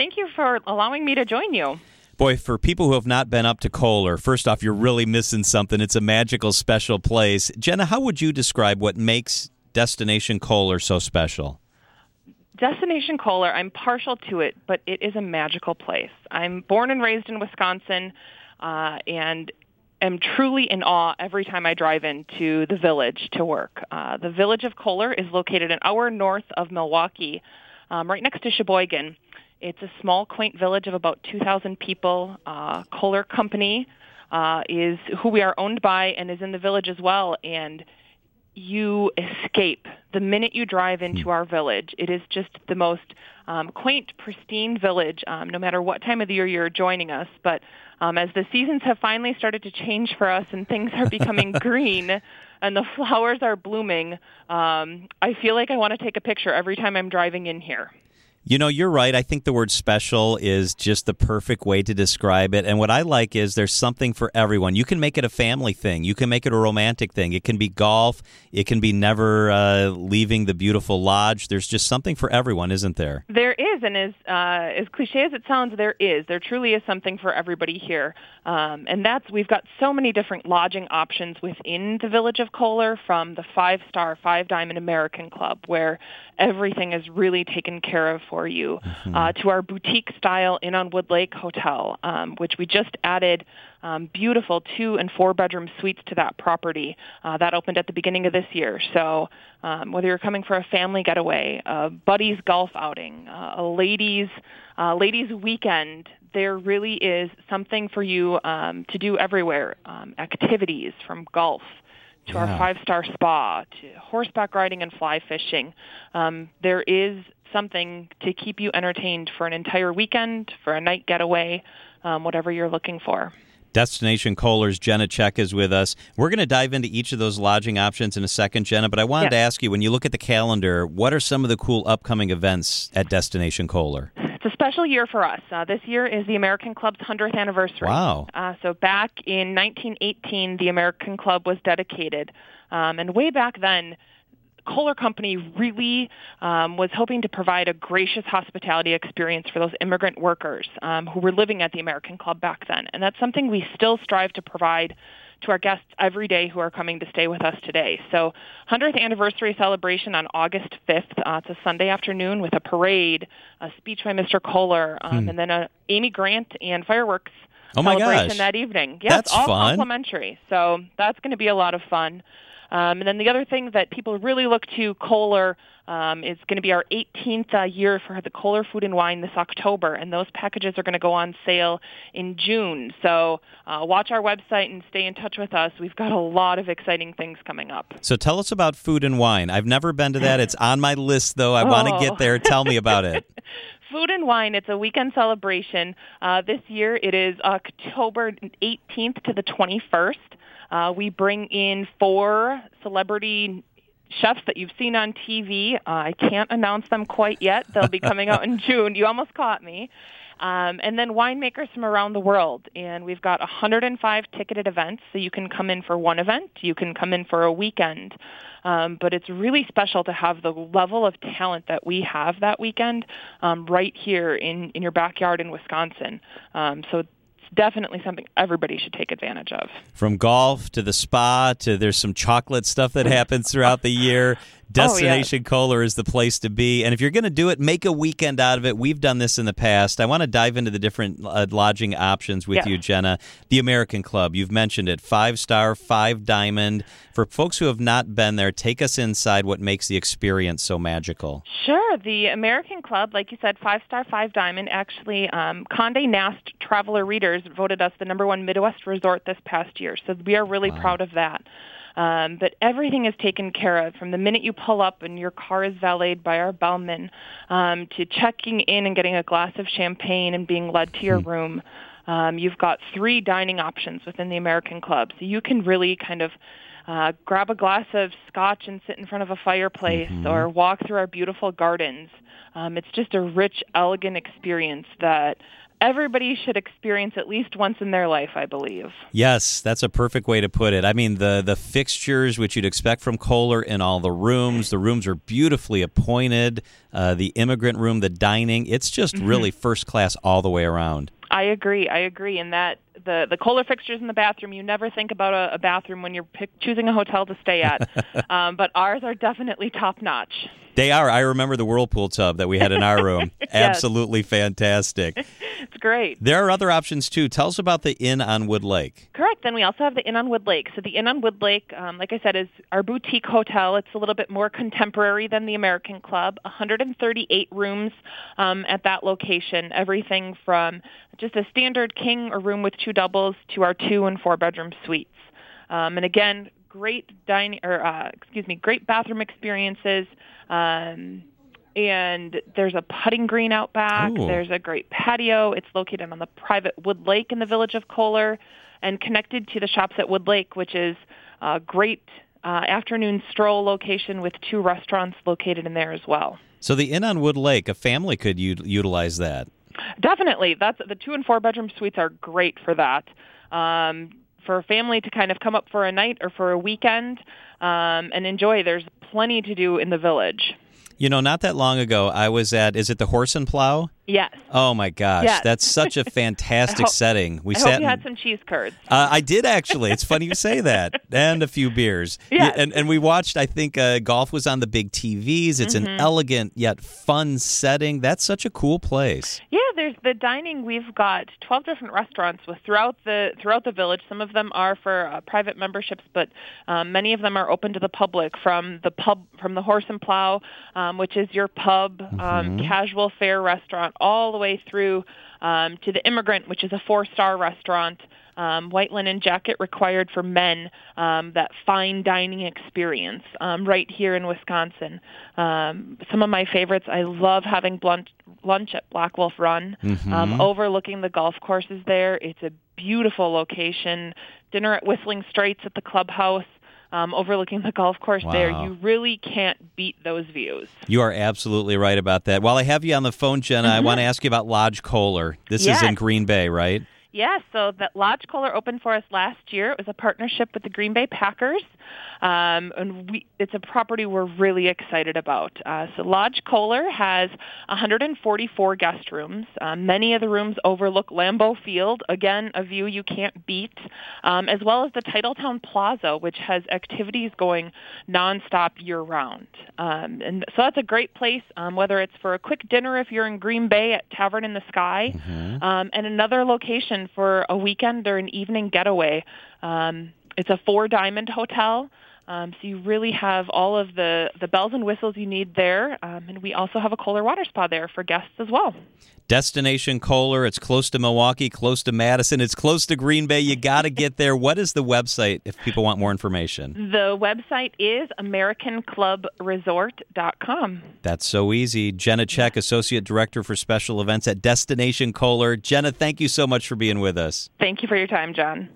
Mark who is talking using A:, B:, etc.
A: thank you for allowing me to join you.
B: Boy, for people who have not been up to Kohler, first off, you're really missing something. It's a magical, special place. Jenna, how would you describe what makes Destination Kohler so special?
A: Destination Kohler, I'm partial to it, but it is a magical place. I'm born and raised in Wisconsin, uh, and am truly in awe every time I drive into the village to work. Uh, the village of Kohler is located an hour north of Milwaukee, um, right next to Sheboygan. It's a small, quaint village of about 2,000 people. Uh, Kohler Company uh, is who we are owned by and is in the village as well. And you escape the minute you drive into our village. It is just the most um, quaint, pristine village, um, no matter what time of the year you're joining us. But um, as the seasons have finally started to change for us and things are becoming green and the flowers are blooming, um, I feel like I want to take a picture every time I'm driving in here.
B: You know, you're right. I think the word special is just the perfect way to describe it. And what I like is there's something for everyone. You can make it a family thing, you can make it a romantic thing. It can be golf, it can be never uh, leaving the beautiful lodge. There's just something for everyone, isn't there?
A: There is. And as, uh, as cliche as it sounds, there is. There truly is something for everybody here. Um, and that's, we've got so many different lodging options within the village of Kohler from the five star, five diamond American Club, where everything is really taken care of for you, mm-hmm. uh, to our boutique style Inn on Wood Lake Hotel, um, which we just added um, beautiful two and four bedroom suites to that property. Uh, that opened at the beginning of this year. So um, whether you're coming for a family getaway, a buddies golf outing, uh, a ladies uh, ladies weekend, there really is something for you um, to do everywhere. Um, activities from golf to yeah. our five star spa to horseback riding and fly fishing. Um, there is something to keep you entertained for an entire weekend, for a night getaway, um, whatever you're looking for.
B: Destination Kohler's Jenna Check is with us. We're going to dive into each of those lodging options in a second, Jenna. But I wanted to ask you when you look at the calendar, what are some of the cool upcoming events at Destination Kohler?
A: It's a special year for us. Uh, this year is the American Club's 100th anniversary.
B: Wow.
A: Uh, so back in 1918, the American Club was dedicated. Um, and way back then, Kohler Company really um, was hoping to provide a gracious hospitality experience for those immigrant workers um, who were living at the American Club back then. And that's something we still strive to provide to our guests every day who are coming to stay with us today. So 100th anniversary celebration on August 5th. Uh, it's a Sunday afternoon with a parade, a speech by Mr. Kohler, um, hmm. and then a Amy Grant and fireworks
B: oh
A: celebration
B: gosh.
A: that evening. Yes,
B: that's
A: all
B: fun.
A: complimentary. So that's going to be a lot of fun. Um, and then the other thing that people really look to Kohler um, is going to be our 18th uh, year for the Kohler Food and Wine this October, and those packages are going to go on sale in June. So uh, watch our website and stay in touch with us. We've got a lot of exciting things coming up.
B: So tell us about Food and Wine. I've never been to that. It's on my list, though. I oh. want to get there. Tell me about it.
A: Food and Wine. It's a weekend celebration. Uh, this year it is October 18th to the 21st. Uh, we bring in four celebrity chefs that you've seen on TV. Uh, I can't announce them quite yet. They'll be coming out in June. You almost caught me. Um, and then winemakers from around the world. And we've got 105 ticketed events, so you can come in for one event, you can come in for a weekend. Um, but it's really special to have the level of talent that we have that weekend um, right here in, in your backyard in Wisconsin. Um, so definitely something everybody should take advantage of.
B: From golf to the spa to there's some chocolate stuff that happens throughout the year. Destination
A: oh,
B: Kohler is the place to be. And if you're going to do it, make a weekend out of it. We've done this in the past. I want to dive into the different uh, lodging options with
A: yes.
B: you, Jenna. The American Club, you've mentioned it. Five star, five diamond. For folks who have not been there, take us inside what makes the experience so magical.
A: Sure. The American Club, like you said, five star, five diamond. Actually, um, Conde Nast Traveler Readers voted us the number one Midwest resort this past year. So we are really
B: wow.
A: proud of that. Um, but everything is taken care of from the minute you pull up and your car is valeted by our bellman um, to checking in and getting a glass of champagne and being led to your hmm. room. Um, you've got three dining options within the American Club, so you can really kind of uh, grab a glass of scotch and sit in front of a fireplace
B: mm-hmm.
A: or walk through our beautiful gardens. Um, it's just a rich, elegant experience that everybody should experience at least once in their life, I believe.
B: Yes, that's a perfect way to put it. I mean, the the fixtures which you'd expect from Kohler in all the rooms. The rooms are beautifully appointed. Uh, the immigrant room, the dining, it's just mm-hmm. really first class all the way around.
A: I agree. I agree in that the the Kohler fixtures in the bathroom. You never think about a, a bathroom when you're pick, choosing a hotel to stay at, um, but ours are definitely top notch.
B: They are. I remember the whirlpool tub that we had in our room. yes. Absolutely fantastic.
A: Great.
B: There are other options too. Tell us about the Inn on Wood Lake.
A: Correct. Then we also have the Inn on Wood Lake. So the Inn on Wood Lake, um, like I said, is our boutique hotel. It's a little bit more contemporary than the American Club. 138 rooms um, at that location. Everything from just a standard king or room with two doubles to our two and four bedroom suites. Um, and again, great dining or uh, excuse me, great bathroom experiences. Um, and there's a putting green out back. Ooh. There's a great patio. It's located on the private Wood Lake in the village of Kohler and connected to the shops at Wood Lake, which is a great uh, afternoon stroll location with two restaurants located in there as well.
B: So the Inn on Wood Lake, a family could u- utilize that.
A: Definitely, that's the two and four bedroom suites are great for that. Um, for a family to kind of come up for a night or for a weekend um, and enjoy. There's plenty to do in the village.
B: You know, not that long ago, I was at, is it the Horse and Plow?
A: Yes.
B: Oh my gosh, yes. that's such a fantastic hope, setting.
A: We I sat. Hope you had some cheese curds.
B: Uh, I did actually. It's funny you say that, and a few beers.
A: Yeah.
B: And and we watched. I think uh, golf was on the big TVs. It's mm-hmm. an elegant yet fun setting. That's such a cool place.
A: Yeah, there's the dining. We've got 12 different restaurants with throughout the throughout the village. Some of them are for uh, private memberships, but um, many of them are open to the public. From the pub, from the Horse and Plow, um, which is your pub, um, mm-hmm. casual fare restaurant all the way through um, to the Immigrant, which is a four-star restaurant. Um, white linen jacket required for men, um, that fine dining experience um, right here in Wisconsin. Um, some of my favorites, I love having lunch, lunch at Black Wolf Run, mm-hmm. um, overlooking the golf courses there. It's a beautiful location. Dinner at Whistling Straits at the clubhouse um, overlooking the golf course wow. there. You really can't beat those views.
B: You are absolutely right about that. While I have you on the phone, Jenna, mm-hmm. I want to ask you about Lodge Kohler. This yes. is in Green Bay, right?
A: Yes, so that Lodge Kohler opened for us last year. It was a partnership with the Green Bay Packers, um, and we, it's a property we're really excited about. Uh, so Lodge Kohler has 144 guest rooms. Um, many of the rooms overlook Lambeau Field, again, a view you can't beat, um, as well as the Titletown Plaza, which has activities going nonstop year-round. Um, and so that's a great place, um, whether it's for a quick dinner if you're in Green Bay at Tavern in the Sky, mm-hmm. um, and another location for a weekend or an evening getaway. Um, it's a four diamond hotel. Um, so you really have all of the, the bells and whistles you need there. Um, and we also have a Kohler water spa there for guests as well.
B: Destination Kohler. It's close to Milwaukee, close to Madison. It's close to Green Bay. You got to get there. What is the website if people want more information?
A: The website is AmericanClubResort.com.
B: That's so easy. Jenna Check, Associate Director for Special Events at Destination Kohler. Jenna, thank you so much for being with us.
A: Thank you for your time, John.